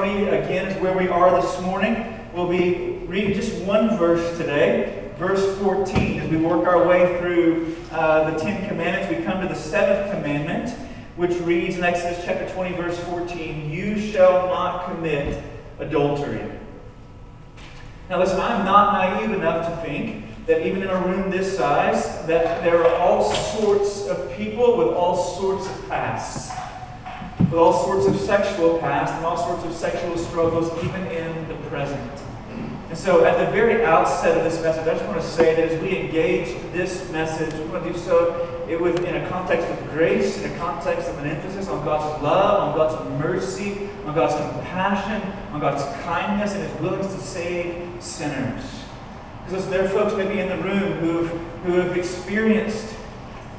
20 again is where we are this morning. We'll be reading just one verse today, verse 14. As we work our way through uh, the Ten Commandments, we come to the seventh commandment, which reads in Exodus chapter 20, verse 14 You shall not commit adultery. Now, listen, I'm not naive enough to think that even in a room this size, that there are all sorts of people with all sorts of pasts, with all sorts of sexual past and all sorts of sexual struggles, even in the present. And so, at the very outset of this message, I just want to say that as we engage this message, we want to do so it was in a context of grace, in a context of an emphasis on God's love, on God's mercy, on God's compassion, on God's kindness, and His willingness to save sinners. Because there are folks maybe in the room who've, who have experienced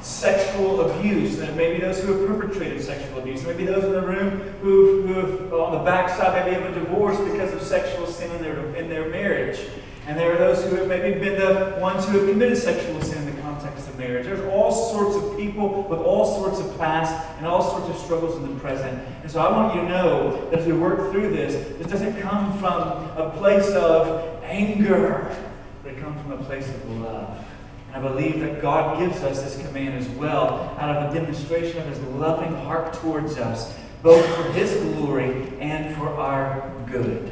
sexual abuse. And maybe those who have perpetrated sexual abuse. Maybe those in the room who've, who've uh, on the backside maybe of a divorce because of sexual sin in their, in their marriage. And there are those who have maybe been the ones who have committed sexual sin in the context of marriage. There's all sorts of people with all sorts of past and all sorts of struggles in the present. And so I want you to know that as we work through this, this doesn't come from a place of anger, but it comes from a place of love. I believe that God gives us this command as well out of a demonstration of his loving heart towards us, both for his glory and for our good.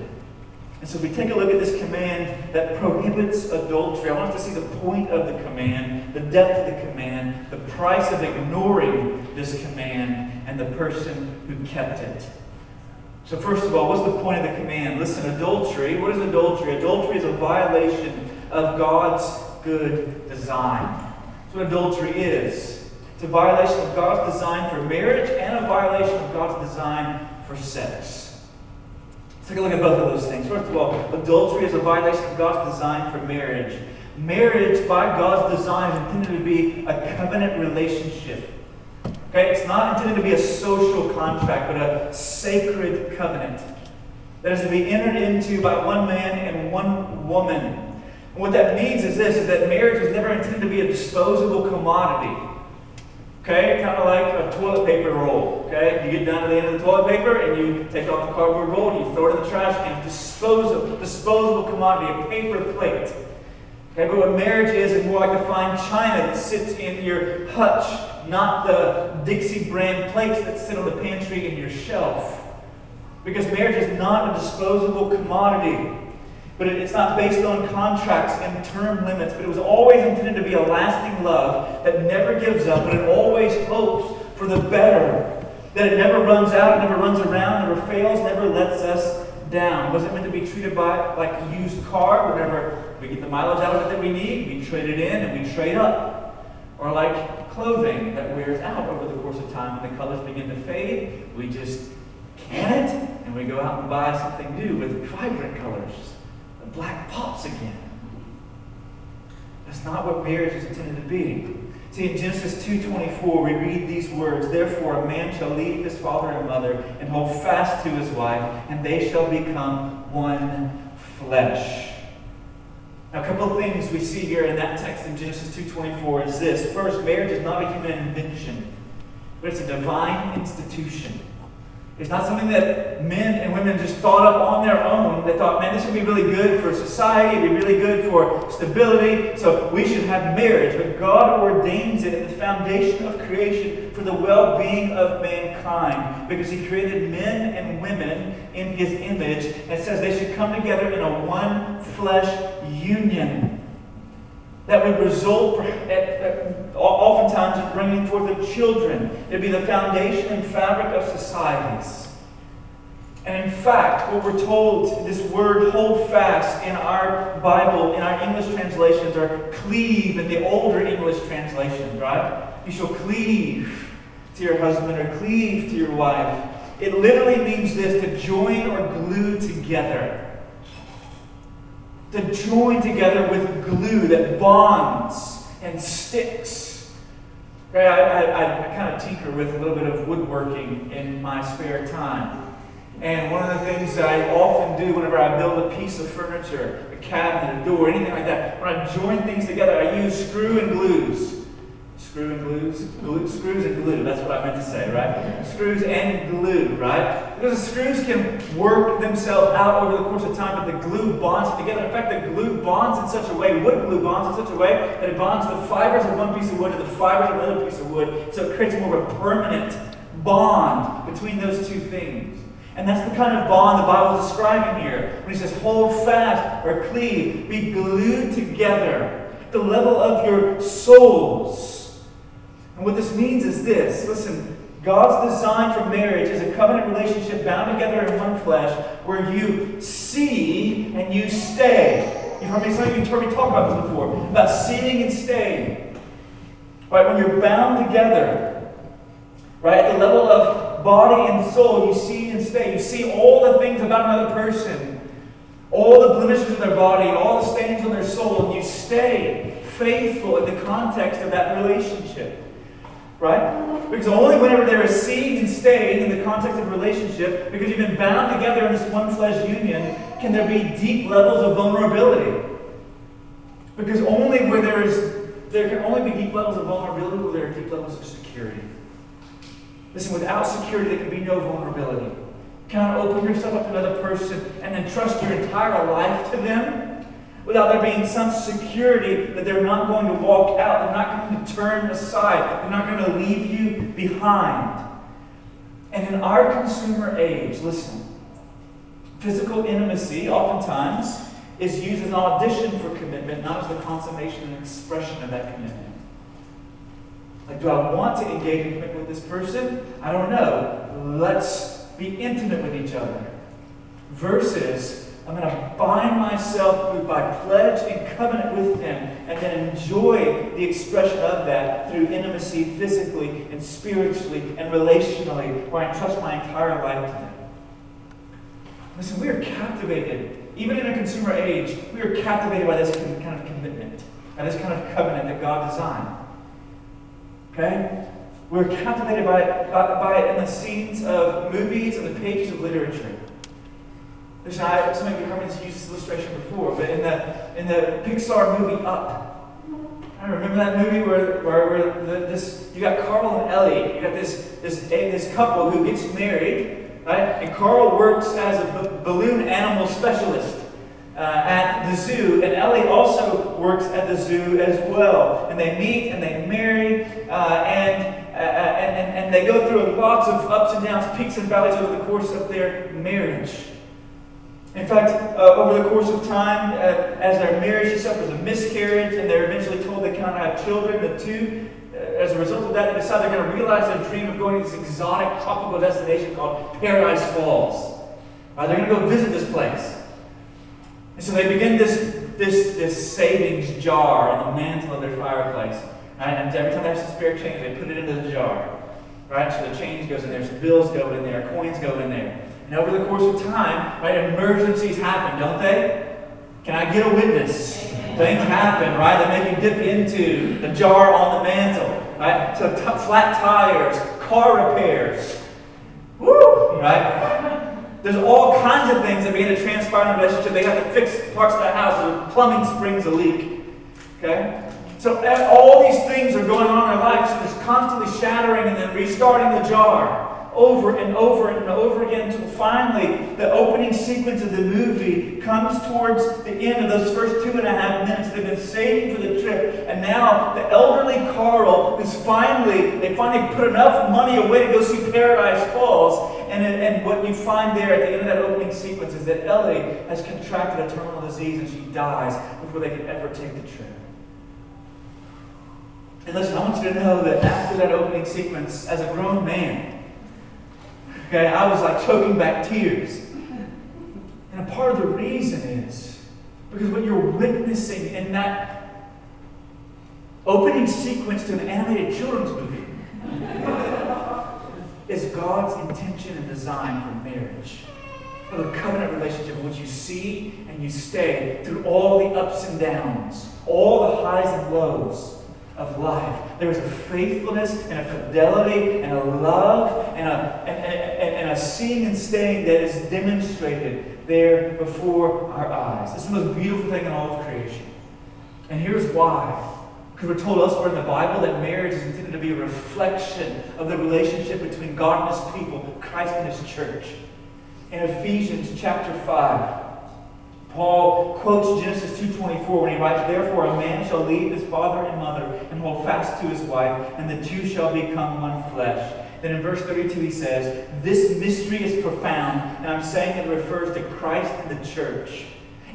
And so if we take a look at this command that prohibits adultery. I want us to see the point of the command, the depth of the command, the price of ignoring this command, and the person who kept it. So, first of all, what's the point of the command? Listen, adultery. What is adultery? Adultery is a violation of God's good design. That's what adultery is. It's a violation of God's design for marriage and a violation of God's design for sex. Let's take a look at both of those things. First of all, adultery is a violation of God's design for marriage. Marriage, by God's design, is intended to be a covenant relationship. Okay, it's not intended to be a social contract, but a sacred covenant that is to be entered into by one man and one woman. And what that means is this: is that marriage was never intended to be a disposable commodity. Okay, kind of like a toilet paper roll. Okay, you get down to the end of the toilet paper and you take off the cardboard roll and you throw it in the trash can. Disposable, disposable commodity, a paper plate. Okay, but what marriage is is more like a fine china that sits in your hutch, not the Dixie brand plates that sit on the pantry in your shelf. Because marriage is not a disposable commodity. But it's not based on contracts and term limits, but it was always intended to be a lasting love that never gives up, but it always hopes for the better. That it never runs out, never runs around, never fails, never lets us down. It wasn't meant to be treated by like a used car, whenever we get the mileage out of it that we need, we trade it in and we trade up. Or like clothing that wears out over the course of time and the colors begin to fade, we just can it and we go out and buy something new with vibrant colors black pops again. That's not what marriage is intended to be. See, in Genesis 2.24, we read these words, Therefore a man shall leave his father and mother and hold fast to his wife, and they shall become one flesh. Now, a couple of things we see here in that text in Genesis 2.24 is this. First, marriage is not a human invention, but it's a divine institution. It's not something that men and women just thought up on their own. They thought, man, this would be really good for society, it'd be really good for stability, so we should have marriage. But God ordains it at the foundation of creation for the well being of mankind because He created men and women in His image and says they should come together in a one flesh union that would result oftentimes in bringing forth the children. It'd be the foundation and fabric of societies. And in fact, what we're told, this word hold fast in our Bible, in our English translations, or cleave in the older English translations, right? You shall cleave to your husband or cleave to your wife. It literally means this to join or glue together to join together with glue that bonds and sticks. Okay, I, I, I kind of tinker with a little bit of woodworking in my spare time. And one of the things that I often do whenever I build a piece of furniture, a cabinet, a door, anything like that, when I join things together, I use screw and glues. Screw and glues, glue, screws and glue. That's what I meant to say, right? Screws and glue, right? Because the screws can work themselves out over the course of time, but the glue bonds it together. In fact, the glue bonds in such a way, wood glue bonds in such a way that it bonds the fibers of one piece of wood to the fibers of another piece of wood, so it creates more of a permanent bond between those two things. And that's the kind of bond the Bible is describing here. When he says, hold fast or cleave, be glued together. The level of your souls and what this means is this listen, God's design for marriage is a covenant relationship bound together in one flesh where you see and you stay. You've heard me, some of you heard me talk about this before, about seeing and staying. Right, when you're bound together, right, at the level of body and soul, you see and stay. You see all the things about another person, all the blemishes of their body, all the stains on their soul, and you stay faithful in the context of that relationship. Right? Because only whenever there is seeing and stayed in the context of relationship, because you've been bound together in this one flesh union, can there be deep levels of vulnerability. Because only where there is there can only be deep levels of vulnerability where there are deep levels of security. Listen, without security, there can be no vulnerability. Cannot open yourself up to another person and then trust your entire life to them without there being some security that they're not going to walk out, they're not going to turn aside, they're not going to leave you behind. And in our consumer age, listen, physical intimacy oftentimes is used as an audition for commitment, not as the consummation and expression of that commitment. Like, do I want to engage in commitment with this person? I don't know. Let's be intimate with each other. Versus I'm going to bind myself by pledge and covenant with Him and then enjoy the expression of that through intimacy physically and spiritually and relationally, where I trust my entire life to Him. Listen, we are captivated, even in a consumer age, we are captivated by this kind of commitment, by this kind of covenant that God designed. Okay? We're captivated by by, by it in the scenes of movies and the pages of literature. I, some of you heard me use this illustration before, but in the in the Pixar movie Up, I remember that movie where, where, where the, this you got Carl and Ellie, you got this this this couple who gets married, right? And Carl works as a balloon animal specialist. Uh, at the zoo, and Ellie also works at the zoo as well. And they meet and they marry, uh, and, uh, and, and, and they go through lots of ups and downs, peaks and valleys over the course of their marriage. In fact, uh, over the course of time, uh, as their marriage suffers a miscarriage and they're eventually told they cannot have children, the two, uh, as a result of that, they decide they're going to realize their dream of going to this exotic tropical destination called Paradise Falls. Right, they're going to go visit this place. And so they begin this, this, this savings jar on the mantle of their fireplace. Right? And every time they have some spare change, they put it into the jar. Right? So the change goes in there, some bills go in there, coins go in there. And over the course of time, right, emergencies happen, don't they? Can I get a witness? Things happen, right? They make you dip into the jar on the mantle, right? So t- flat tires, car repairs. Woo! Right? There's all kinds of things that begin to transpire in a relationship. They have to fix parts of the house. The plumbing springs a leak. Okay? So eh, all these things are going on in our lives. So there's constantly shattering and then restarting the jar over and over and over again until finally the opening sequence of the movie comes towards the end of those first two and a half minutes. They've been saving for the trip, and now the elderly Carl is finally, they finally put enough money away to go see Paradise Falls. And, and what you find there at the end of that opening sequence is that Ellie has contracted a terminal disease and she dies before they can ever take the trip. And listen, I want you to know that after that opening sequence, as a grown man, Okay, I was like choking back tears. And a part of the reason is because what you're witnessing in that opening sequence to an animated children's movie is God's intention and design for marriage. For the covenant relationship in which you see and you stay through all the ups and downs, all the highs and lows of life. There is a faithfulness and a fidelity and a love and a, and, and, and a seeing and staying that is demonstrated there before our eyes. It's the most beautiful thing in all of creation. And here's why Because we're told elsewhere in the Bible that marriage is intended to be a reflection of the relationship between God and his people, Christ and his church. In Ephesians chapter 5, Paul quotes Genesis 2.24 when he writes, Therefore a man shall leave his father and mother and hold fast to his wife, and the two shall become one flesh. Then in verse 32 he says, This mystery is profound, and I'm saying it refers to Christ and the church.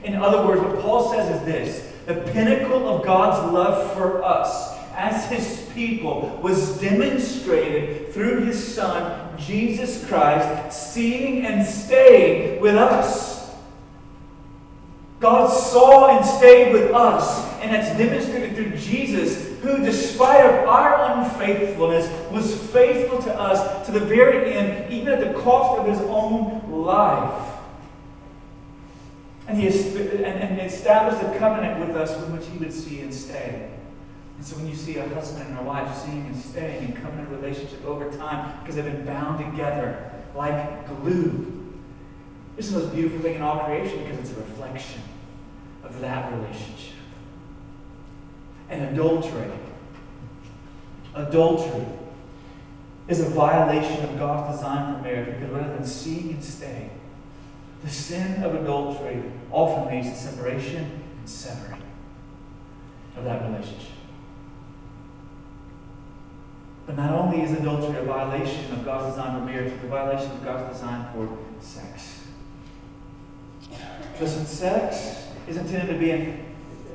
In other words, what Paul says is this the pinnacle of God's love for us as his people was demonstrated through his Son, Jesus Christ, seeing and staying with us. God saw and stayed with us, and that's demonstrated through Jesus, who, despite of our unfaithfulness, was faithful to us to the very end, even at the cost of his own life. And he established a covenant with us from which he would see and stay. And so when you see a husband and a wife seeing and staying and coming in covenant relationship over time because they've been bound together like glue, this is the most beautiful thing in all creation because it's a reflection of that relationship. And adultery. Adultery is a violation of God's design for marriage because rather than seeing and staying, the sin of adultery often leads to separation and severing of that relationship. But not only is adultery a violation of God's design for marriage, it's a violation of God's design for sex. Listen, sex is intended to be a,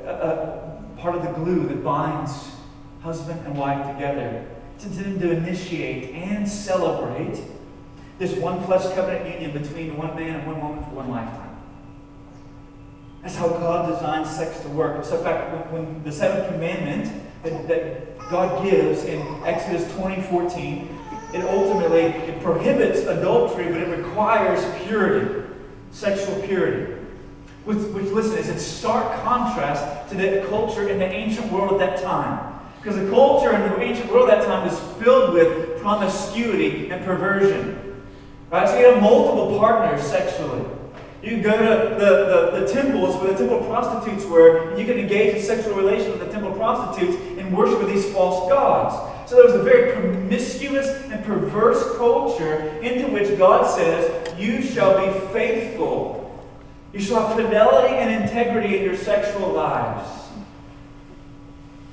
a part of the glue that binds husband and wife together. It's intended to initiate and celebrate this one flesh covenant union between one man and one woman for one lifetime. That's how God designed sex to work. So, in fact, when, the seventh commandment that, that, God gives in Exodus 20 14, it ultimately it prohibits adultery, but it requires purity, sexual purity. Which, which, listen, is in stark contrast to the culture in the ancient world at that time. Because the culture in the ancient world at that time was filled with promiscuity and perversion. Right? So you have multiple partners sexually. You can go to the, the, the, temples where the temple prostitutes were, and you can engage in sexual relations with the temple prostitutes and worship with these false gods. So there was a very promiscuous and perverse culture into which God says, You shall be faithful. You shall have fidelity and integrity in your sexual lives.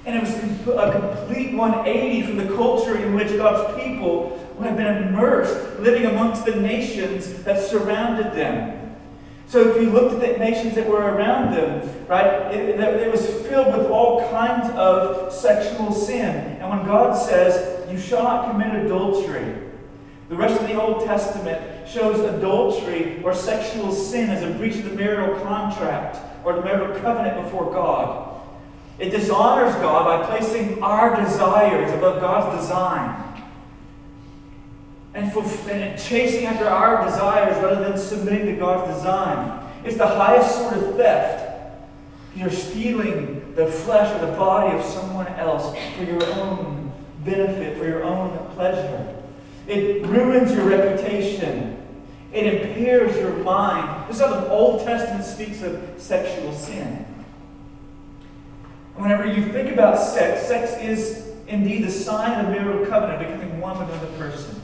And it was a complete 180 from the culture in which God's people who had been immersed, living amongst the nations that surrounded them. So if you looked at the nations that were around them, right, it, it, was filled with all kinds of sexual sin. And when God says, you shall not commit adultery, the rest of the Old Testament shows adultery or sexual sin as a breach of the marital contract or the marital covenant before God. It dishonors God by placing our desires above God's design and, and chasing after our desires rather than submitting to God's design. It's the highest sort of theft. You're stealing the flesh or the body of someone else for your own benefit, for your own pleasure. It ruins your reputation. It impairs your mind. This is how the Old Testament speaks of sexual sin. Whenever you think about sex, sex is indeed the sign of a marital covenant, becoming one with another person.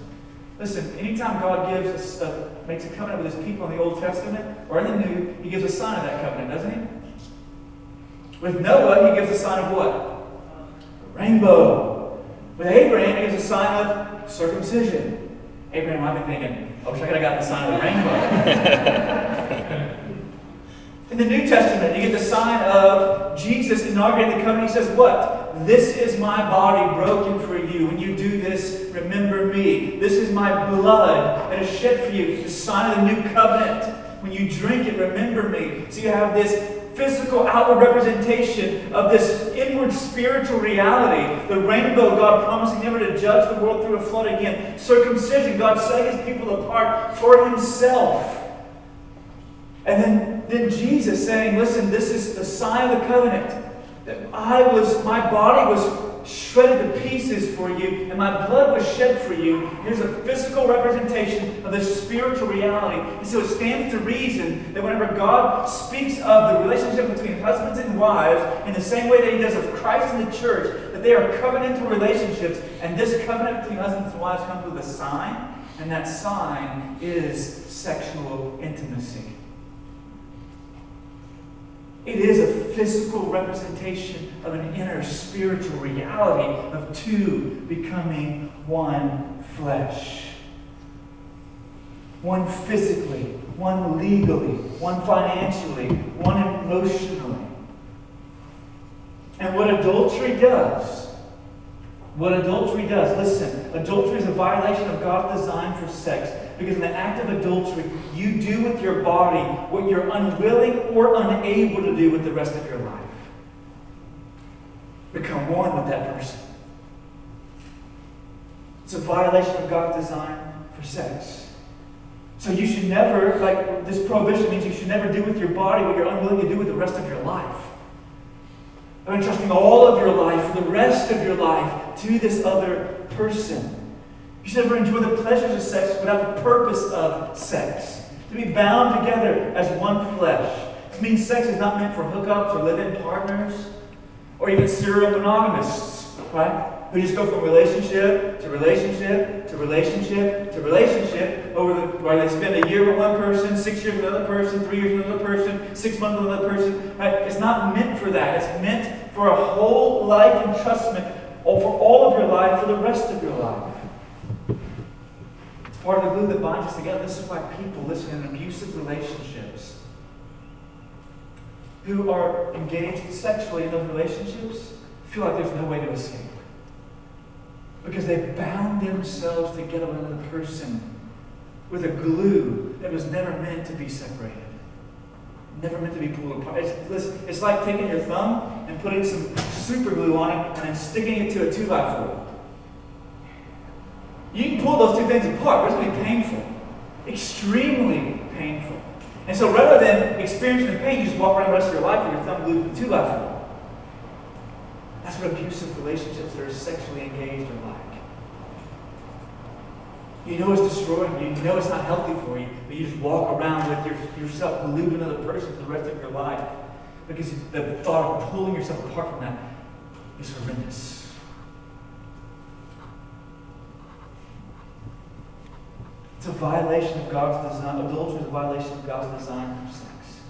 Listen, anytime God gives us a, makes a covenant with his people in the Old Testament or in the New, he gives a sign of that covenant, doesn't he? With Noah, he gives a sign of what? A rainbow. With Abraham, he gives a sign of circumcision. Abraham might be thinking, I wish I could have gotten the sign of the rainbow. in the New Testament, you get the sign of Jesus inaugurating the covenant. He says, What? This is my body broken for you. When you do this, remember me. This is my blood that is shed for you. The sign of the new covenant. When you drink it, remember me. So you have this physical outward representation of this inward spiritual reality. The rainbow, God promising never to judge the world through a flood again. Circumcision, God setting his people apart for himself. And then, then Jesus saying, listen, this is the sign of the covenant that I was, my body was shredded to pieces for you, and my blood was shed for you. Here's a physical representation of this spiritual reality. And so it stands to reason that whenever God speaks of the relationship between husbands and wives, in the same way that He does of Christ and the church, that they are covenantal relationships, and this covenant between husbands and wives comes with a sign, and that sign is sexual intimacy. It is a physical representation of an inner spiritual reality of two becoming one flesh. One physically, one legally, one financially, one emotionally. And what adultery does, what adultery does, listen, adultery is a violation of God's design for sex. Because in the act of adultery, you do with your body what you're unwilling or unable to do with the rest of your life. Become one with that person. It's a violation of God's design for sex. So you should never, like this prohibition means you should never do with your body what you're unwilling to do with the rest of your life. Of entrusting all of your life, the rest of your life, to this other person. You should never enjoy the pleasures of sex without the purpose of sex. To be bound together as one flesh. It means sex is not meant for hookups or live-in partners or even serial monogamists, right? Who just go from relationship to relationship to relationship to relationship over the where they spend a year with one person, six years with another person, three years with another person, six months with another person. Right? It's not meant for that. It's meant for a whole life entrustment or for all of your life for the rest of your life part of the glue that binds us together. This is why people listen in abusive relationships who are engaged sexually in those relationships feel like there's no way to escape. Because they bound themselves together with another person with a glue that was never meant to be separated. Never meant to be pulled apart. It's, listen, it's like taking your thumb and putting some super glue on it and then sticking it to a 2 by 4 you can pull those two things apart, but it's going to be painful. Extremely painful. And so rather than experiencing the pain, you just walk around the rest of your life with your thumb glued to four. That's what abusive relationships that are sexually engaged are like. You know it's destroying you. You know it's not healthy for you, but you just walk around with your, yourself glued to another person for the rest of your life because the thought of pulling yourself apart from that is horrendous. It's a violation of God's design. Adultery is a violation of God's design for sex.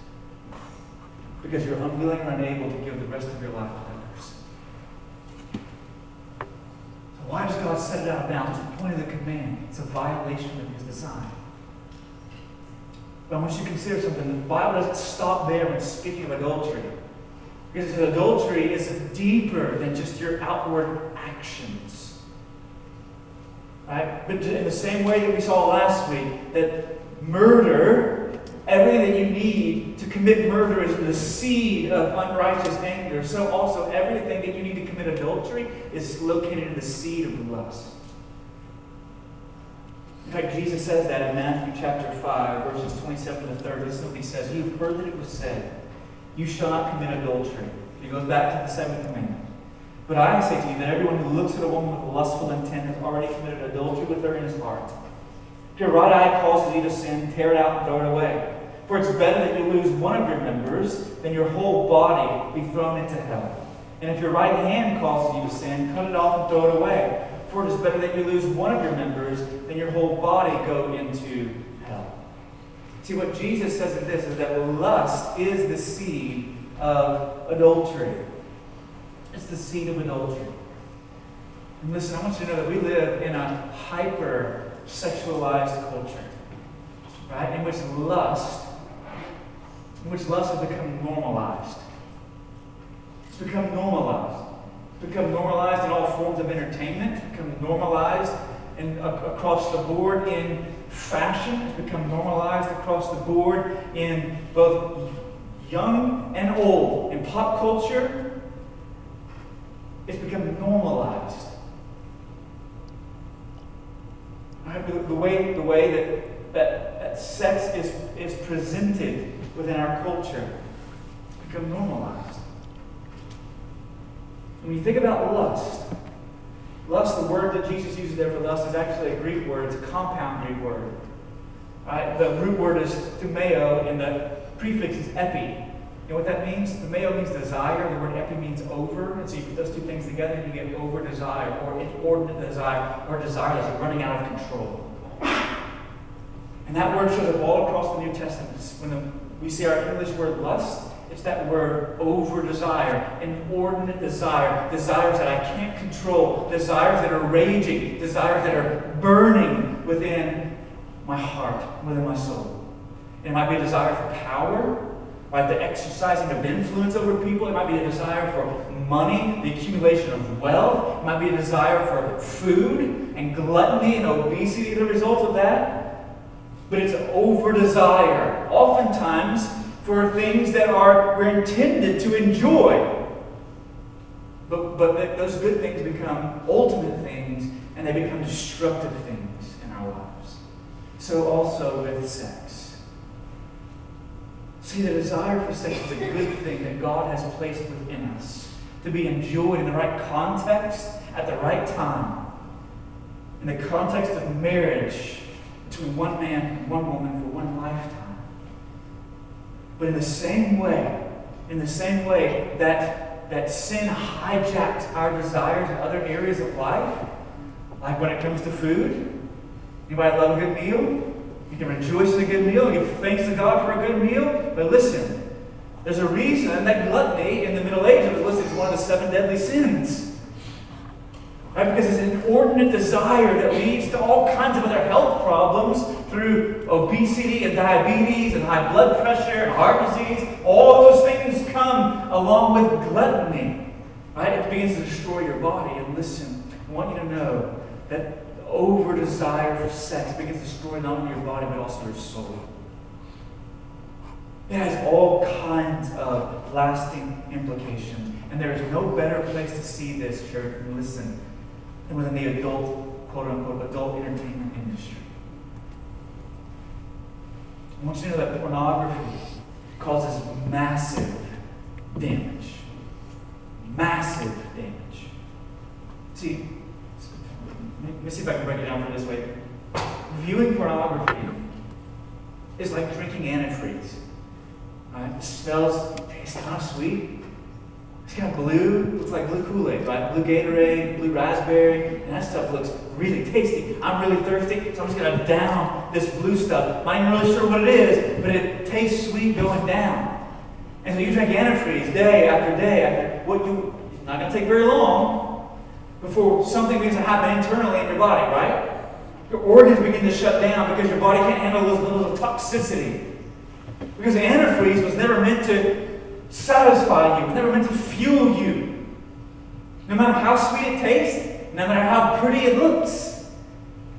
Because you're unwilling or unable to give the rest of your life to others. So why does God set it out of bounds? The point of the command. It's a violation of his design. But I want you to consider something. The Bible doesn't stop there when speaking of adultery. Because adultery is deeper than just your outward actions. Right? But in the same way that we saw last week, that murder, everything that you need to commit murder is the seed of unrighteous anger. So also everything that you need to commit adultery is located in the seed of lust. In fact, Jesus says that in Matthew chapter 5, verses 27 to 30. This is what he says. You've heard that it was said, You shall not commit adultery. He goes back to the seventh commandment. But I say to you that everyone who looks at a woman with lustful intent has already committed adultery with her in his heart. If your right eye causes you to sin, tear it out and throw it away. For it's better that you lose one of your members than your whole body be thrown into hell. And if your right hand causes you to sin, cut it off and throw it away. For it is better that you lose one of your members than your whole body go into hell. See, what Jesus says in this is that lust is the seed of adultery. It's the seed of adultery. And listen, I want you to know that we live in a hyper sexualized culture, right? In which lust, in which lust has become normalized. It's become normalized. It's become normalized in all forms of entertainment. It's become normalized in, uh, across the board in fashion. It's become normalized across the board in both young and old, in pop culture, it's become normalized. Right? The, the, way, the way that, that, that sex is, is presented within our culture become normalized. When you think about lust, lust, the word that Jesus uses there for lust is actually a Greek word. It's a compound Greek word. Right? The root word is thumeo, and the prefix is epi. And what that means? Thumeo means desire. The word epi means over. And so you put those two things together and you get over desire, or inordinate desire, or desire that's running out of control. And that word shows up all across the New Testament. When the, we see our English word lust, it's that word over desire, inordinate desire, desires that I can't control, desires that are raging, desires that are burning within my heart, within my soul. And it might be a desire for power, right? The exercising of influence over people. It might be a desire for money, the accumulation of wealth. It might be a desire for food and gluttony and obesity, the result of that. But it's over desire, oftentimes for things that are we're intended to enjoy. But, but those good things become ultimate things and they become destructive things in our lives. So also with sex. See, the desire for sex is a good thing that God has placed within us to be enjoyed in the right context at the right time. In the context of marriage between one man and one woman for one lifetime. But in the same way, in the same way that, that sin hijacks our desires in other areas of life, like when it comes to food, anybody love a good meal? You can rejoice in a good meal, give thanks to God for a good meal. But listen, there's a reason that gluttony in the Middle Ages was listed as one of the seven deadly sins. Right? Because it's an inordinate desire that leads to all kinds of other health problems through obesity and diabetes and high blood pressure and heart disease. All those things come along with gluttony. Right? It begins to destroy your body. And listen, I want you to know that over desire for sex begins to destroy not only your body but also your soul. It has all kinds of lasting implications. And there is no better place to see this, church, and listen, than within the adult, quote unquote, adult entertainment industry. I want you to know that pornography causes massive damage. Massive damage. See, let me see if I can break it down for this way. Viewing pornography is like drinking antifreeze. It smells, tastes kind of sweet, it's kind of blue, looks like blue Kool-Aid, right? Blue Gatorade, blue raspberry, and that stuff looks really tasty. I'm really thirsty, so I'm just gonna down this blue stuff. I'm not even really sure what it is, but it tastes sweet going down. And so you drink antifreeze day after day after what you it's not gonna take very long before something begins to happen internally in your body, right? Your organs begin to shut down because your body can't handle those levels of toxicity. Because antifreeze was never meant to satisfy you. It's never meant to fuel you. No matter how sweet it tastes, no matter how pretty it looks,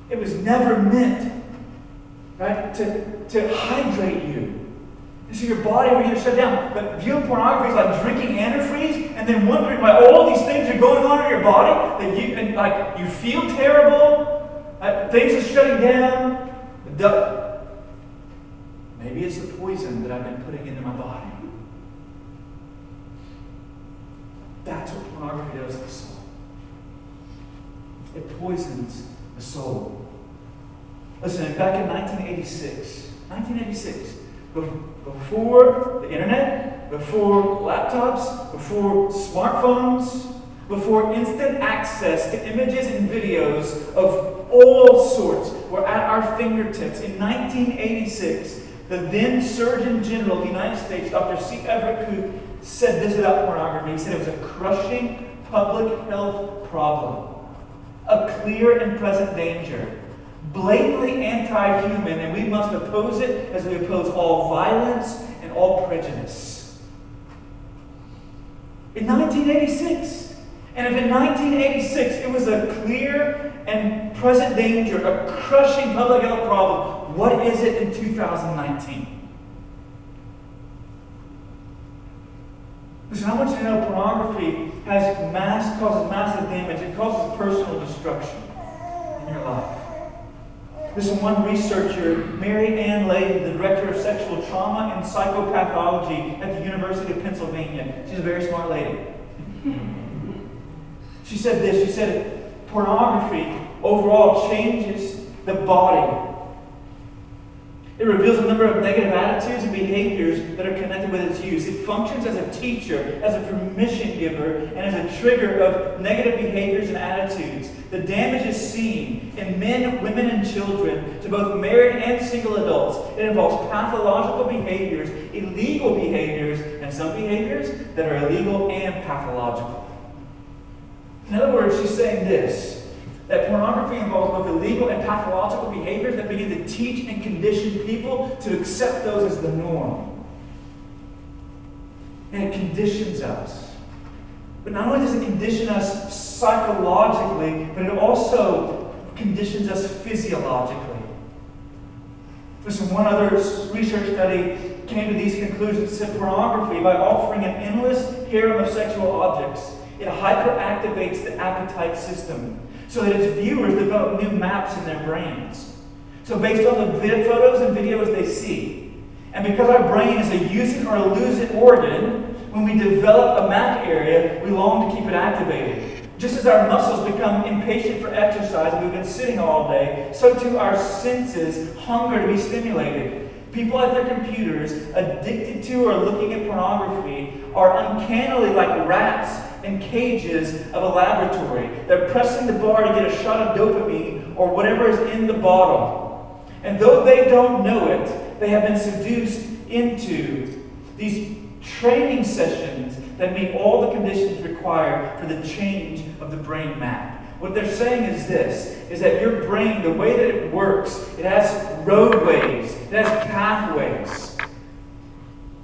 it was never meant, right, to, to hydrate you. So your body will get shut down. But viewing pornography is like drinking antifreeze and then wondering why all these things are going on in your body that you and like you feel terrible, uh, things are shutting down. Maybe it's the poison that I've been putting into my body. That's what pornography does to the soul. It poisons the soul. Listen, back in 1986, 1986, before the internet, before laptops, before smartphones, before instant access to images and videos of all sorts were at our fingertips, in 1986, the then Surgeon General of the United States, Dr. C. Everett Koop, said this about pornography. He said it was a crushing public health problem, a clear and present danger, blatantly anti human, and we must oppose it as we oppose all violence and all prejudice. In 1986, and if in 1986 it was a clear and present danger, a crushing public health problem, what is it in 2019? Listen, I want you to know pornography has mass causes massive damage. It causes personal destruction in your life. Listen, one researcher, Mary Ann Layden, the director of sexual trauma and psychopathology at the University of Pennsylvania. She's a very smart lady. She said this. She said, pornography overall changes the body it reveals a number of negative attitudes and behaviors that are connected with its use. It functions as a teacher, as a permission giver, and as a trigger of negative behaviors and attitudes. The damage is seen in men, women, and children, to both married and single adults. It involves pathological behaviors, illegal behaviors, and some behaviors that are illegal and pathological. In other words, she's saying this that pornography involves both illegal and pathological behaviors that begin to teach and condition people to accept those as the norm. And it conditions us. But not only does it condition us psychologically, but it also conditions us physiologically. Listen, one other research study came to these conclusions. Said pornography, by offering an endless harem of sexual objects, it hyperactivates the appetite system so that its viewers develop new maps in their brains. So, based on the photos and videos they see, and because our brain is a use it or a lose it organ, when we develop a map area, we long to keep it activated. Just as our muscles become impatient for exercise and we've been sitting all day, so too our senses hunger to be stimulated. People at their computers, addicted to or looking at pornography, are uncannily like rats in cages of a laboratory. They're pressing the bar to get a shot of dopamine or whatever is in the bottle. And though they don't know it, they have been seduced into these training sessions that meet all the conditions required for the change of the brain map. What they're saying is this is that your brain, the way that it works, it has roadways, it has pathways.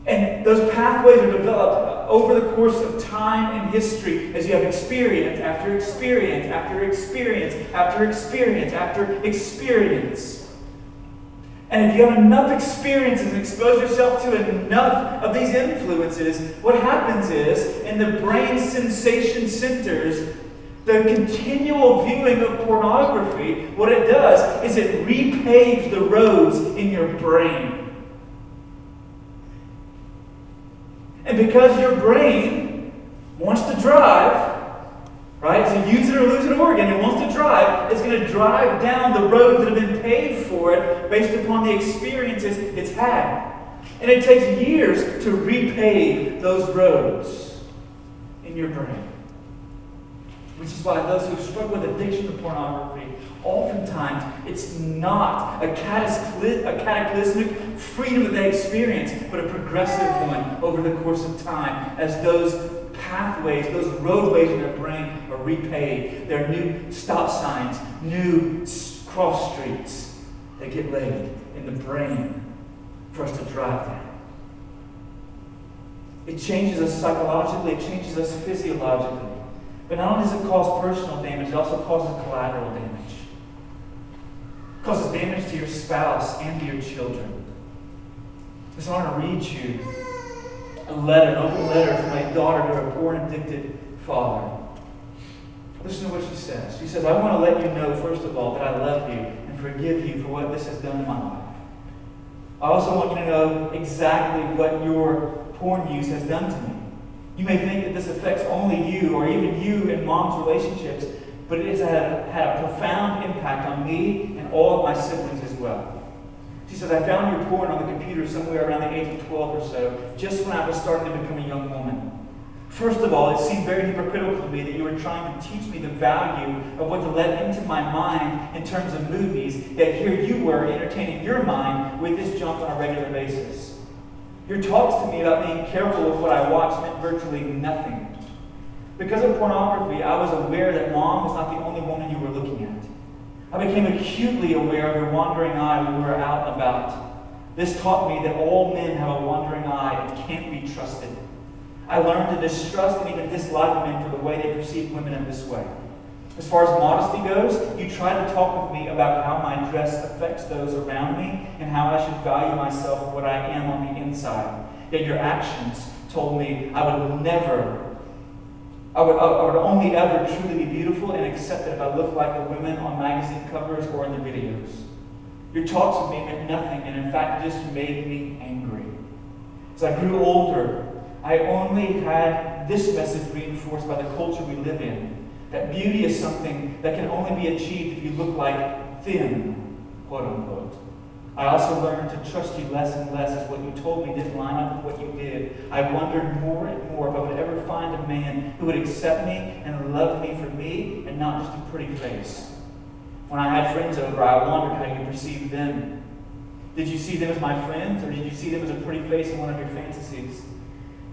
And those pathways are developed over the course of time and history as you have experience after experience after experience after experience after experience. And if you have enough experiences and expose yourself to enough of these influences, what happens is in the brain sensation centers, the continual viewing of pornography, what it does is it repaves the roads in your brain. And because your brain wants to drive, right? So use it or lose it organ, it wants to drive, it's going to drive down the roads that have been paved for it based upon the experiences it's had. And it takes years to repave those roads in your brain. Which is why those who struggle with addiction to pornography Oftentimes, it's not a, cataclysmic freedom that they experience, but a progressive one over the course of time as those pathways, those roadways in their brain are repaved. There are new stop signs, new cross streets that get laid in the brain for us to drive down. It changes us psychologically, it changes us physiologically. But not only does it cause personal damage, it also causes collateral damage causes damage to your spouse and to your children. So I want to read you a letter, an open letter from my daughter to her porn addicted father. Listen to what she says. She says, I want to let you know, first of all, that I love you and forgive you for what this has done in my life. I also want you to know exactly what your porn use has done to me. You may think that this affects only you or even you and mom's relationships, but it has had, had a profound impact on me and all of my siblings as well. She says, I found your porn on the computer somewhere around the age of 12 or so, just when I was starting to become a young woman. First of all, it seemed very hypocritical to me that you were trying to teach me the value of what to let into my mind in terms of movies, yet here you were entertaining your mind with this junk on a regular basis. Your talks to me about being careful with what I watched meant virtually nothing. Because of pornography, I was aware that mom was not the only woman you were looking at. I became acutely aware of your wandering eye when we were out and about. This taught me that all men have a wandering eye and can't be trusted. I learned to distrust and even dislike men for the way they perceive women in this way. As far as modesty goes, you tried to talk with me about how my dress affects those around me and how I should value myself for what I am on the inside. Yet your actions told me I would never I would, I would only ever truly be beautiful and accepted if I looked like the women on magazine covers or in the videos. Your talks with me meant nothing, and in fact, just made me angry. As I grew older, I only had this message reinforced by the culture we live in. That beauty is something that can only be achieved if you look like thin, quote unquote. I also learned to trust you less and less as what you told me didn't line up with what you did. I wondered more and more if I would ever find a man who would accept me and love me for me and not just a pretty face. When I had friends over, I wondered how you perceived them. Did you see them as my friends, or did you see them as a pretty face in one of your fantasies?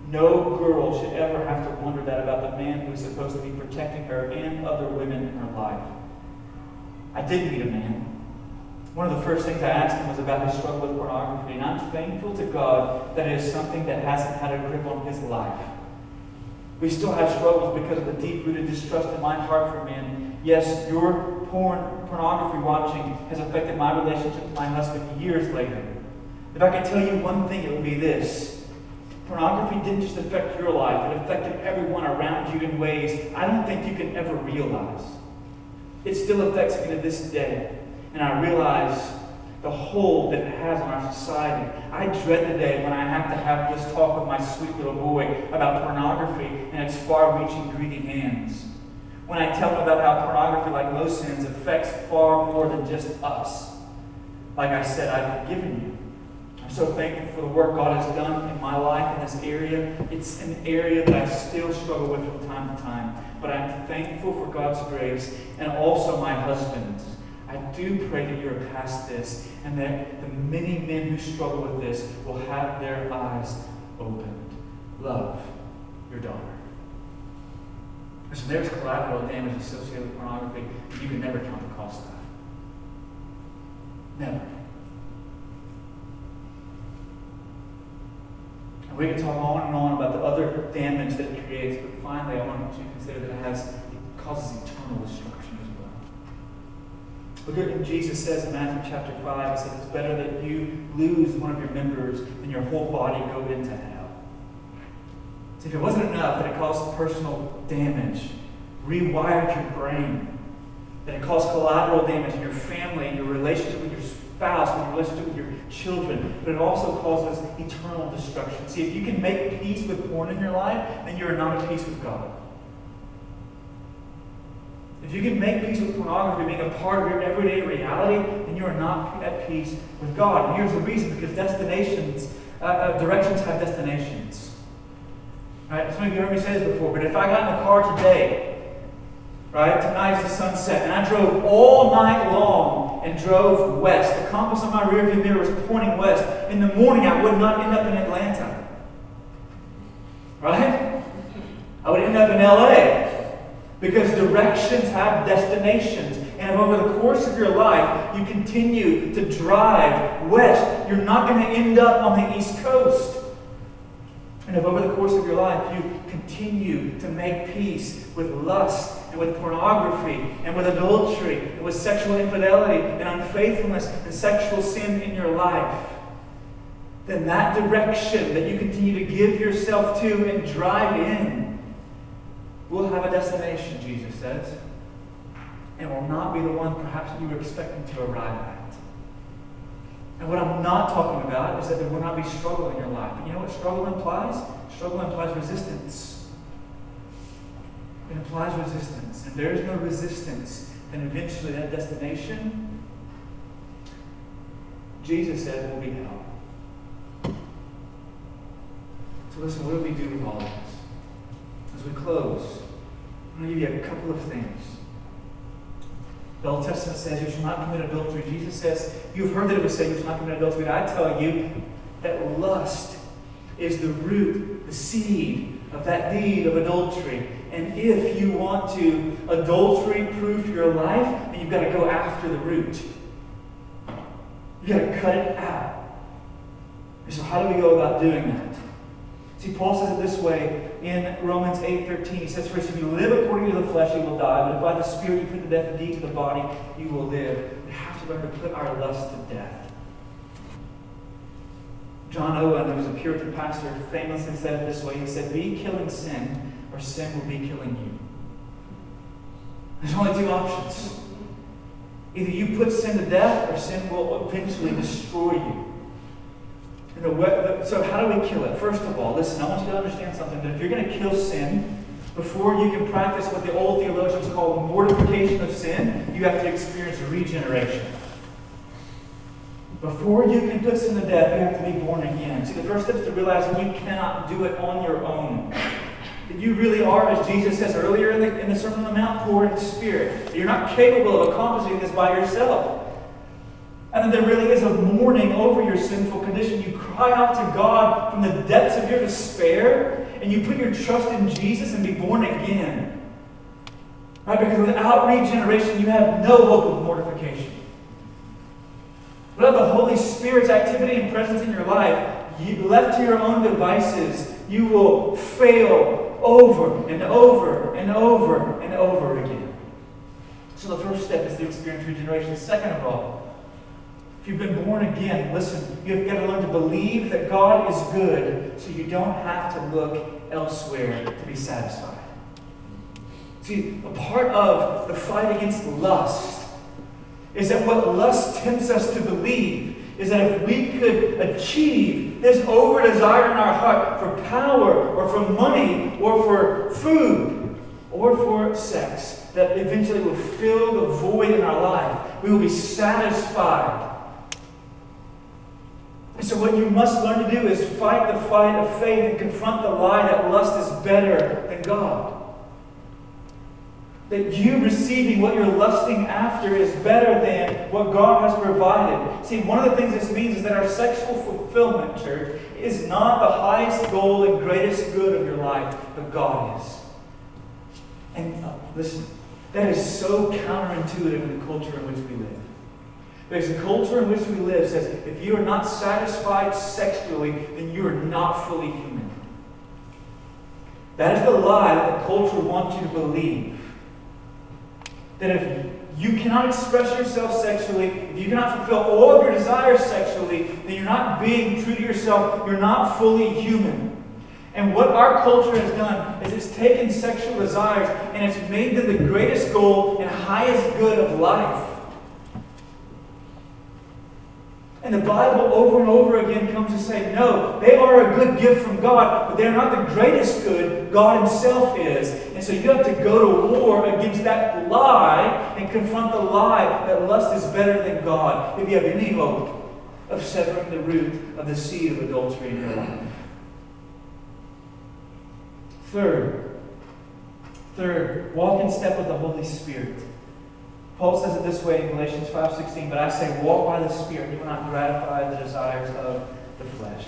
No girl should ever have to wonder that about the man who is supposed to be protecting her and other women in her life. I did meet a man. One of the first things I asked him was about his struggle with pornography, and I'm thankful to God that it is something that hasn't had a grip on his life. We still have struggles because of the deep rooted distrust in my heart for men. Yes, your porn, pornography watching has affected my relationship with my husband years later. If I could tell you one thing, it would be this Pornography didn't just affect your life, it affected everyone around you in ways I don't think you can ever realize. It still affects me to this day. And I realize the hold that it has on our society. I dread the day when I have to have this talk with my sweet little boy about pornography and its far reaching, greedy hands. When I tell him about how pornography, like most sins, affects far more than just us. Like I said, I've forgiven you. I'm so thankful for the work God has done in my life in this area. It's an area that I still struggle with from time to time. But I'm thankful for God's grace and also my husband. I do pray that you're past this and that the many men who struggle with this will have their eyes opened. Love your daughter. So there's collateral damage associated with pornography you can never count the cost of. Never. We can talk on and on about the other damage that it creates, but finally, I want you to consider that it has it causes eternal destruction. Look at what Jesus says in Matthew chapter 5. He says, It's better that you lose one of your members than your whole body go into hell. See, if it wasn't enough that it caused personal damage, rewired your brain, that it caused collateral damage in your family, in your relationship with your spouse, in your relationship with your children, but it also causes eternal destruction. See, if you can make peace with porn in your life, then you're not at peace with God. If you can make peace with pornography being a part of your everyday reality, then you are not at peace with God. And here's the reason because destinations, uh, uh, directions have destinations. Right, some of you heard me say this before, but if I got in the car today Right? Tonight's the sunset. And I drove all night long and drove west. The compass on my rearview mirror was pointing west. In the morning, I would not end up in Atlanta. Right? I would end up in LA. Because directions have destinations. And if over the course of your life you continue to drive west, you're not going to end up on the East Coast. And if over the course of your life you continue to make peace with lust and with pornography and with adultery and with sexual infidelity and unfaithfulness and sexual sin in your life, then that direction that you continue to give yourself to and drive in will have a destination, Jesus says, and will not be the one perhaps you were expecting to arrive at. And what I'm not talking about is that there will not be struggle in your life. But you know what struggle implies? Struggle implies resistance. It implies resistance. And there is no resistance, then eventually that destination, Jesus said, will be hell. So listen, what do we do with all this? As we close, I'm going to give you a couple of things. The Old Testament says you shall not commit adultery. Jesus says, You've heard that it was said you shall not commit adultery. But I tell you that lust is the root, the seed of that deed of adultery. And if you want to adultery proof your life, then you've got to go after the root. You've got to cut it out. And so, how do we go about doing that? See, Paul says it this way in Romans 8:13. He says, For if you live according to the flesh, you will die. But if by the Spirit you put to death the deeds of the body, you will live. We have to learn to put our lust to death. John Owen, who was a Puritan pastor, famously said it this way. He said, Be killing sin, or sin will be killing you. There's only two options. Either you put sin to death, or sin will eventually destroy you. So, how do we kill it? First of all, listen, I want you to understand something that if you're going to kill sin, Before you can practice what the old theologians call mortification of sin, you have to experience regeneration. Before you can put sin to death, you have to be born again. See, the first step is to realize you cannot do it on your own. That you really are, as Jesus says earlier in the, in the Sermon on the Mount, poor in spirit. You're not capable of accomplishing this by yourself. And then there really is a mourning over your sinful condition. You cry out to God from the depths of your despair, and you put your trust in Jesus and be born again. Right? Because without regeneration, you have no hope of mortification. Without the Holy Spirit's activity and presence in your life, you, left to your own devices, you will fail over and over and over and over again. So the first step is to experience regeneration. Second of all, you've been born again, listen, you've got to learn to believe that God is good so you don't have to look elsewhere to be satisfied. See, a part of the fight against lust is that what lust tempts us to believe is that if we could achieve this over desire in our heart for power or for money or for food or for sex, that eventually will fill the void in our life. We will be satisfied. So, what you must learn to do is fight the fight of faith and confront the lie that lust is better than God. That you receiving what you're lusting after is better than what God has provided. See, one of the things this means is that our sexual fulfillment, church, is not the highest goal and greatest good of your life, but God is. And uh, listen, that is so counterintuitive in the culture in which we live. Because the culture in which we live says if you are not satisfied sexually, then you are not fully human. That is the lie that the culture wants you to believe that if you cannot express yourself sexually, if you cannot fulfill all of your desires sexually, then you're not being true to yourself. You're not fully human. And what our culture has done is it's taken sexual desires and it's made them the greatest goal and highest good of life. And the Bible over and over again comes to say, no, they are a good gift from God, but they're not the greatest good. God Himself is. And so you have to go to war against that lie and confront the lie that lust is better than God if you have any hope of severing the root of the seed of adultery in your life. Third, third, walk in step with the Holy Spirit. Paul says it this way in Galatians 5.16, but I say, walk by the Spirit, and you will not gratify the desires of the flesh.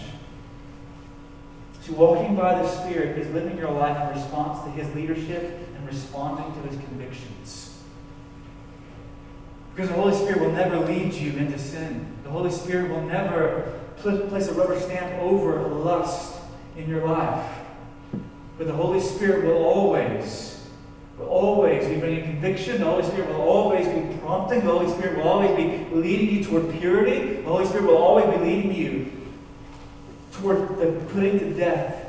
See, walking by the Spirit is living your life in response to His leadership and responding to His convictions. Because the Holy Spirit will never lead you into sin. The Holy Spirit will never place a rubber stamp over lust in your life. But the Holy Spirit will always always be bringing conviction. The Holy Spirit will always be prompting. The Holy Spirit will always be leading you toward purity. The Holy Spirit will always be leading you toward the putting to death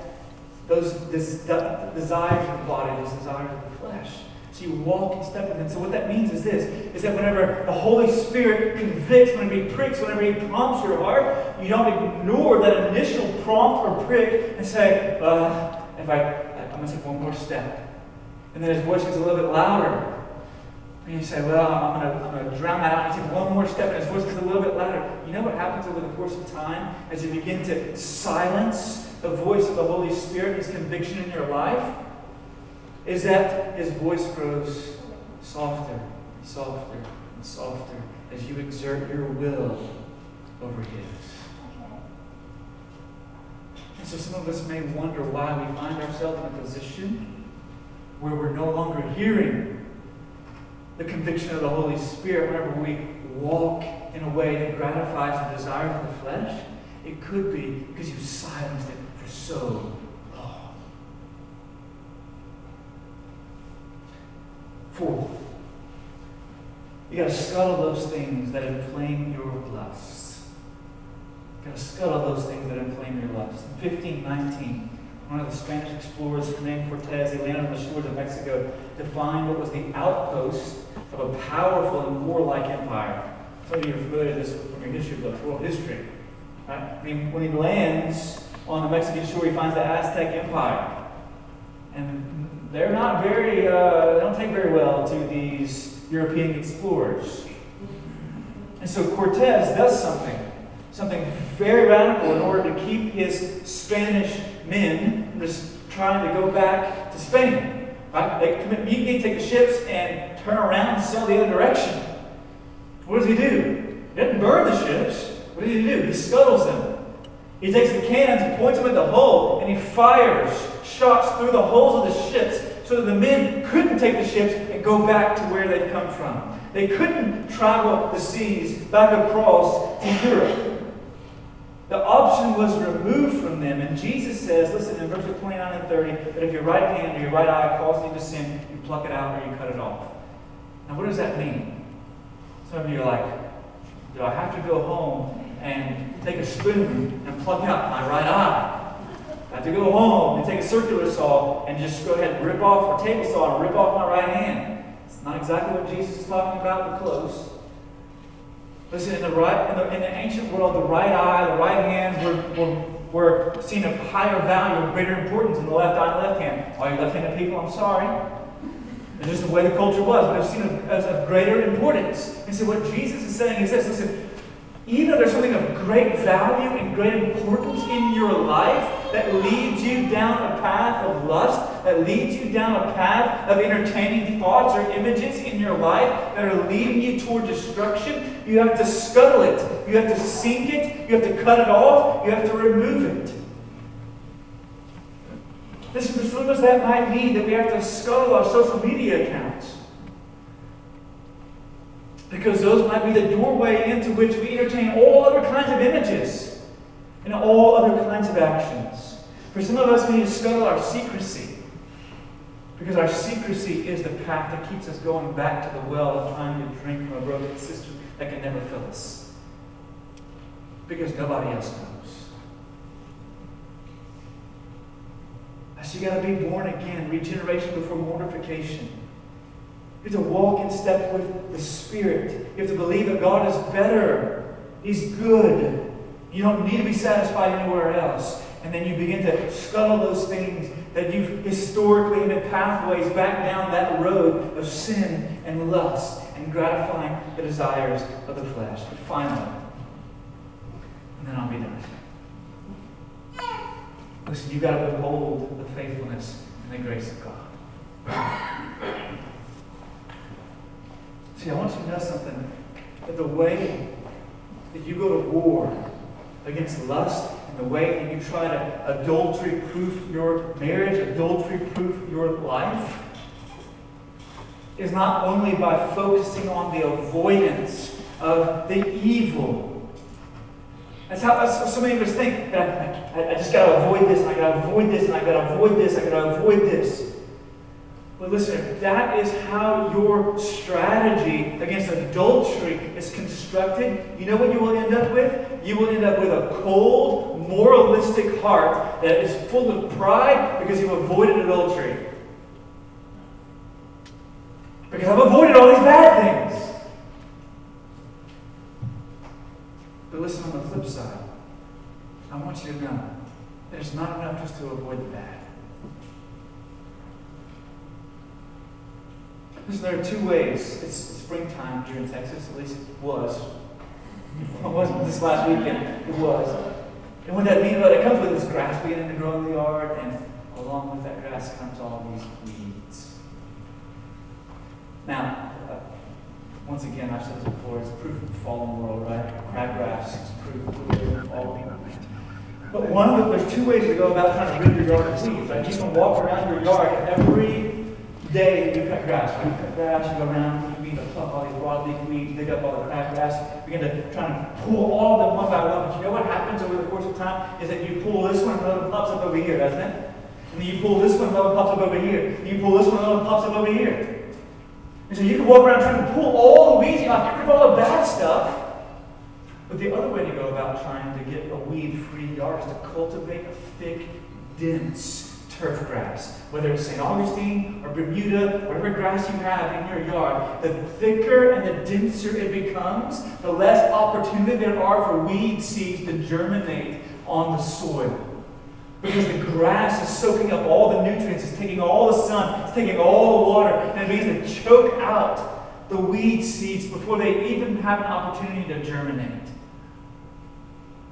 those desires of the body, those desires of the flesh. So you walk in step with Him. So what that means is this: is that whenever the Holy Spirit convicts, whenever He pricks, whenever He prompts your heart, you don't ignore that initial prompt or prick and say, uh, "If I, I'm going to take one more step." And then his voice gets a little bit louder. And you say, Well, I'm going to, drown that out. And you take one more step, and his voice gets a little bit louder. You know what happens over the course of time as you begin to silence the voice of the Holy Spirit, his conviction in your life? Is that his voice grows softer, and softer, and softer as you exert your will over his. And so some of us may wonder why we find ourselves in a position where we're no longer hearing the conviction of the Holy Spirit whenever we walk in a way that gratifies the desires of the flesh, it could be because you've silenced it for so long. Fourth, you got to scuttle those things that inflame your lusts. You got to scuttle those things that inflame your lusts. In 1519, one of the Spanish explorers, named Cortez, he landed on the shores of Mexico to find what was the outpost of a powerful and warlike empire. Some of you are familiar with this from your history books, world history. Right? I mean, when he lands on the Mexican shore, he finds the Aztec Empire. And they're not very, uh, they don't take very well to these European explorers. And so Cortez does something, something very radical in order to keep his Spanish men just trying to go back to Spain. Right? They commit mutiny, take the ships, and turn around and sail the other direction. What does he do? He doesn't burn the ships. What does he do? He scuttles them. He takes the cannons, points them at the hull, and he fires shots through the holes of the ships so that the men couldn't take the ships and go back to where they'd come from. They couldn't travel the seas back across to Europe. The option was removed from them, and Jesus says, listen, in verses 29 and 30, that if your right hand or your right eye causes you to sin, you pluck it out or you cut it off. Now, what does that mean? Some of you are like, do I have to go home and take a spoon and pluck out my right eye? I have to go home and take a circular saw and just go ahead and rip off, a table saw and rip off my right hand. It's not exactly what Jesus is talking about, but close. Listen, in the, right, in the, in the ancient world, the right eye, the right hand were, were, were seen of higher value, of greater importance than the left eye and left hand. All you left handed people, I'm sorry. It's just the way the culture was, but it's seen as of greater importance. And so, what Jesus is saying is this listen, even if there's something of great value and great importance in your life that leads you down a path of lust, that leads you down a path of entertaining thoughts or images in your life that are leading you toward destruction, you have to scuttle it. You have to sink it. You have to cut it off. You have to remove it. Listen, for some of us, that might mean that we have to scuttle our social media accounts. Because those might be the doorway into which we entertain all other kinds of images and all other kinds of actions. For some of us, we need to scuttle our secrecy. Because our secrecy is the path that keeps us going back to the well of trying to drink from a broken cistern that can never fill us. Because nobody else knows. So you got to be born again, regeneration before mortification. You have to walk in step with the Spirit. You have to believe that God is better. He's good. You don't need to be satisfied anywhere else. And then you begin to scuttle those things that you've historically been pathways back down that road of sin and lust and gratifying the desires of the flesh. But finally, and then I'll be done. Listen, you've got to behold the faithfulness and the grace of God. See, I want you to know something. That the way that you go to war against lust and the way that you try to adultery proof your marriage, adultery proof your life, is not only by focusing on the avoidance of the evil. That's how that's so many of us think. I, I, I just got to avoid this, and I got to avoid this, and I got to avoid this, I got to avoid this. But listen, that is how your strategy against adultery is constructed. You know what you will end up with? You will end up with a cold, moralistic heart that is full of pride because you've avoided adultery. Because I've avoided all these bad things. But listen on the flip side. I want you to know it's not enough just to avoid the bad. Listen, there are two ways. It's springtime here in Texas, at least it was. It wasn't this last weekend, it was. And what that means, what it comes with this grass beginning to grow in the yard, and along with that grass comes all these weeds. Now, uh, once again, I've said this before, it's proof of the fallen world, right? Crabgrass is proof of the world. But one of the, there's two ways to go about trying to rid your yard of weeds. Right? You can walk around your yard every day you cut grass. You cut grass, you go around, you begin to pluck all these broadleaf weeds, dig up all the crab grass, begin to try to pull all of them one by one. But you know what happens over the course of time is that you pull this one, and another pops up over here, doesn't it? And then you pull this one, another pops up over here. And you pull this one, another pops up over here. And so you can walk around trying to pull all the weeds off, get rid of all the bad stuff. But the other way to go about trying to get a weed-free yard is to cultivate a thick, dense, turf grass. Whether it's St. Augustine or Bermuda, whatever grass you have in your yard, the thicker and the denser it becomes, the less opportunity there are for weed seeds to germinate on the soil. Because the grass is soaking up all the nutrients, it's taking all the sun, it's taking all the water, and it begins to choke out the weed seeds before they even have an opportunity to germinate.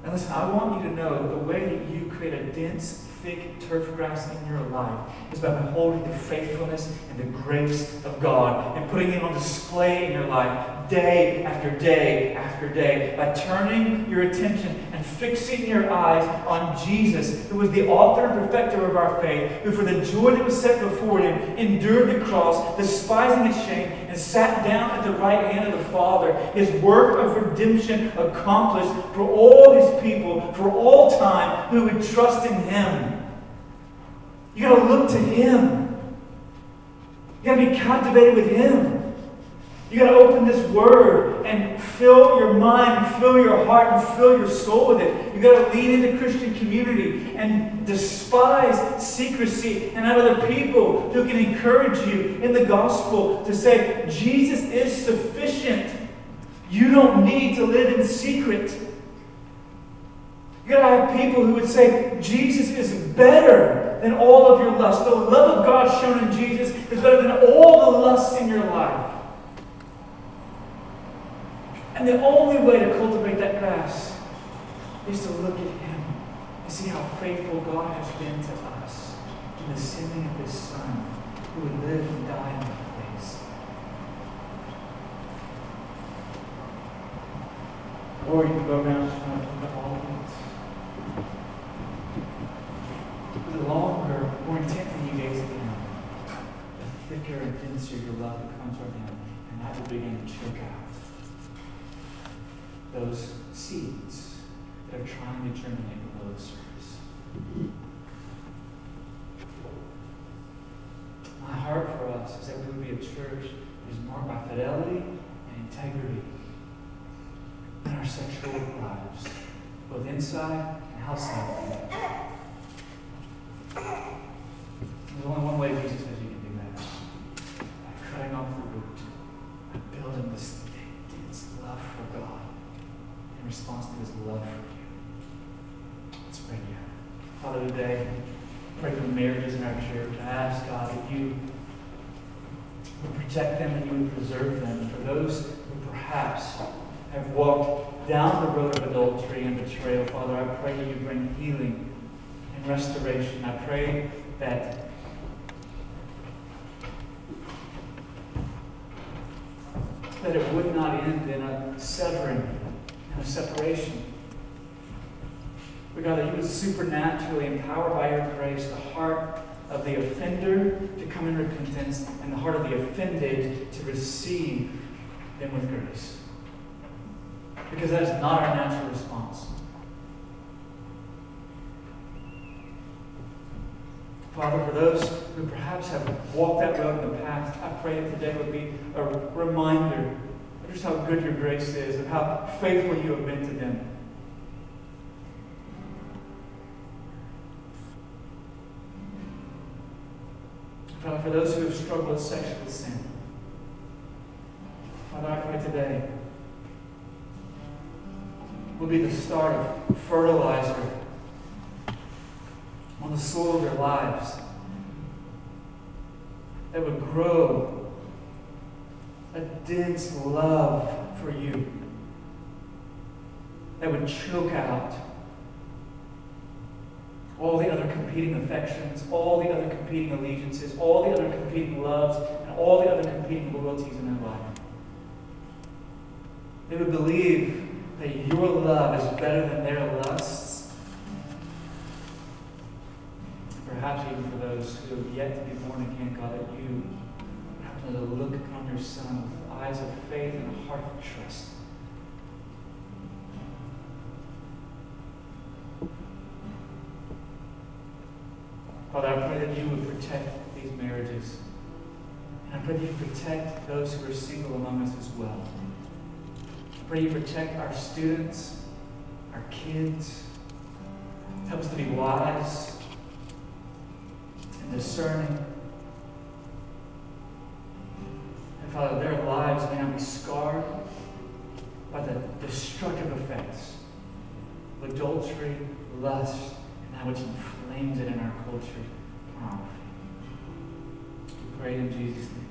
And listen, I want you to know that the way that you create a dense, thick turf grass in your life is by beholding the faithfulness and the grace of God and putting it on display in your life day after day after day by turning your attention and fixing your eyes on Jesus, who was the author and perfecter of our faith, who for the joy that was set before him endured the cross, despising its shame, and sat down at the right hand of the Father, his work of redemption accomplished for all his people, for all time, who would trust in him. You got to look to him. You got to be captivated with him. You got to open this word and fill your mind, and fill your heart, and fill your soul with it. You've got to lean into the Christian community and despise secrecy and have other people who can encourage you in the gospel to say, Jesus is sufficient. You don't need to live in secret. You got to have people who would say, Jesus is better than all of your lust. The love of God shown in Jesus is better than all the lusts in your life. And the only way to cultivate that grass is to look at Him and see how faithful God has been to us in the sending of His Son, who would live and die in our place. Or you can go around trying to all of it. The longer, more intently you gaze at Him, the thicker and denser your love becomes for Him, and that will begin to choke out those seeds that are trying to germinate below the surface. My heart for us is that we would be a church that is marked by fidelity and integrity in our sexual lives, both inside and outside. There's only one way Jesus says you can do that by cutting off the root, by building this dense love for God in response to his love for you. Let's pray together. Father, today, pray for the marriages in our church. I ask, God, that you would protect them and you would preserve them. For those who perhaps have walked down the road of adultery and betrayal, Father, I pray that you bring healing and restoration. I pray that that it would not end in a severing and a separation. But God, that you would supernaturally empower by your grace the heart of the offender to come in repentance and the heart of the offended to receive them with grace. Because that is not our natural response. Father, for those who perhaps have walked that road in the past, I pray that today would be a reminder of just how good your grace is and how faithful you have been to them. Father, for those who have struggled with sexual sin, Father, I pray today will be the start of fertilizer on the soil of their lives that would grow a dense love for you that would choke out all the other competing affections, all the other competing allegiances, all the other competing loves, and all the other competing loyalties life. They would believe that your love is better than their lusts. Perhaps even for those who have yet to be born again, God, that you happen to look upon your Son with eyes of faith and a heart of trust. Father, I pray that you would protect these marriages. And I pray that you protect those who are single among us as well. Pray you protect our students, our kids. Help us to be wise and discerning And Father, their lives may not be scarred by the destructive effects of adultery, lust, and that which inflames it in our culture. Pray in Jesus' name.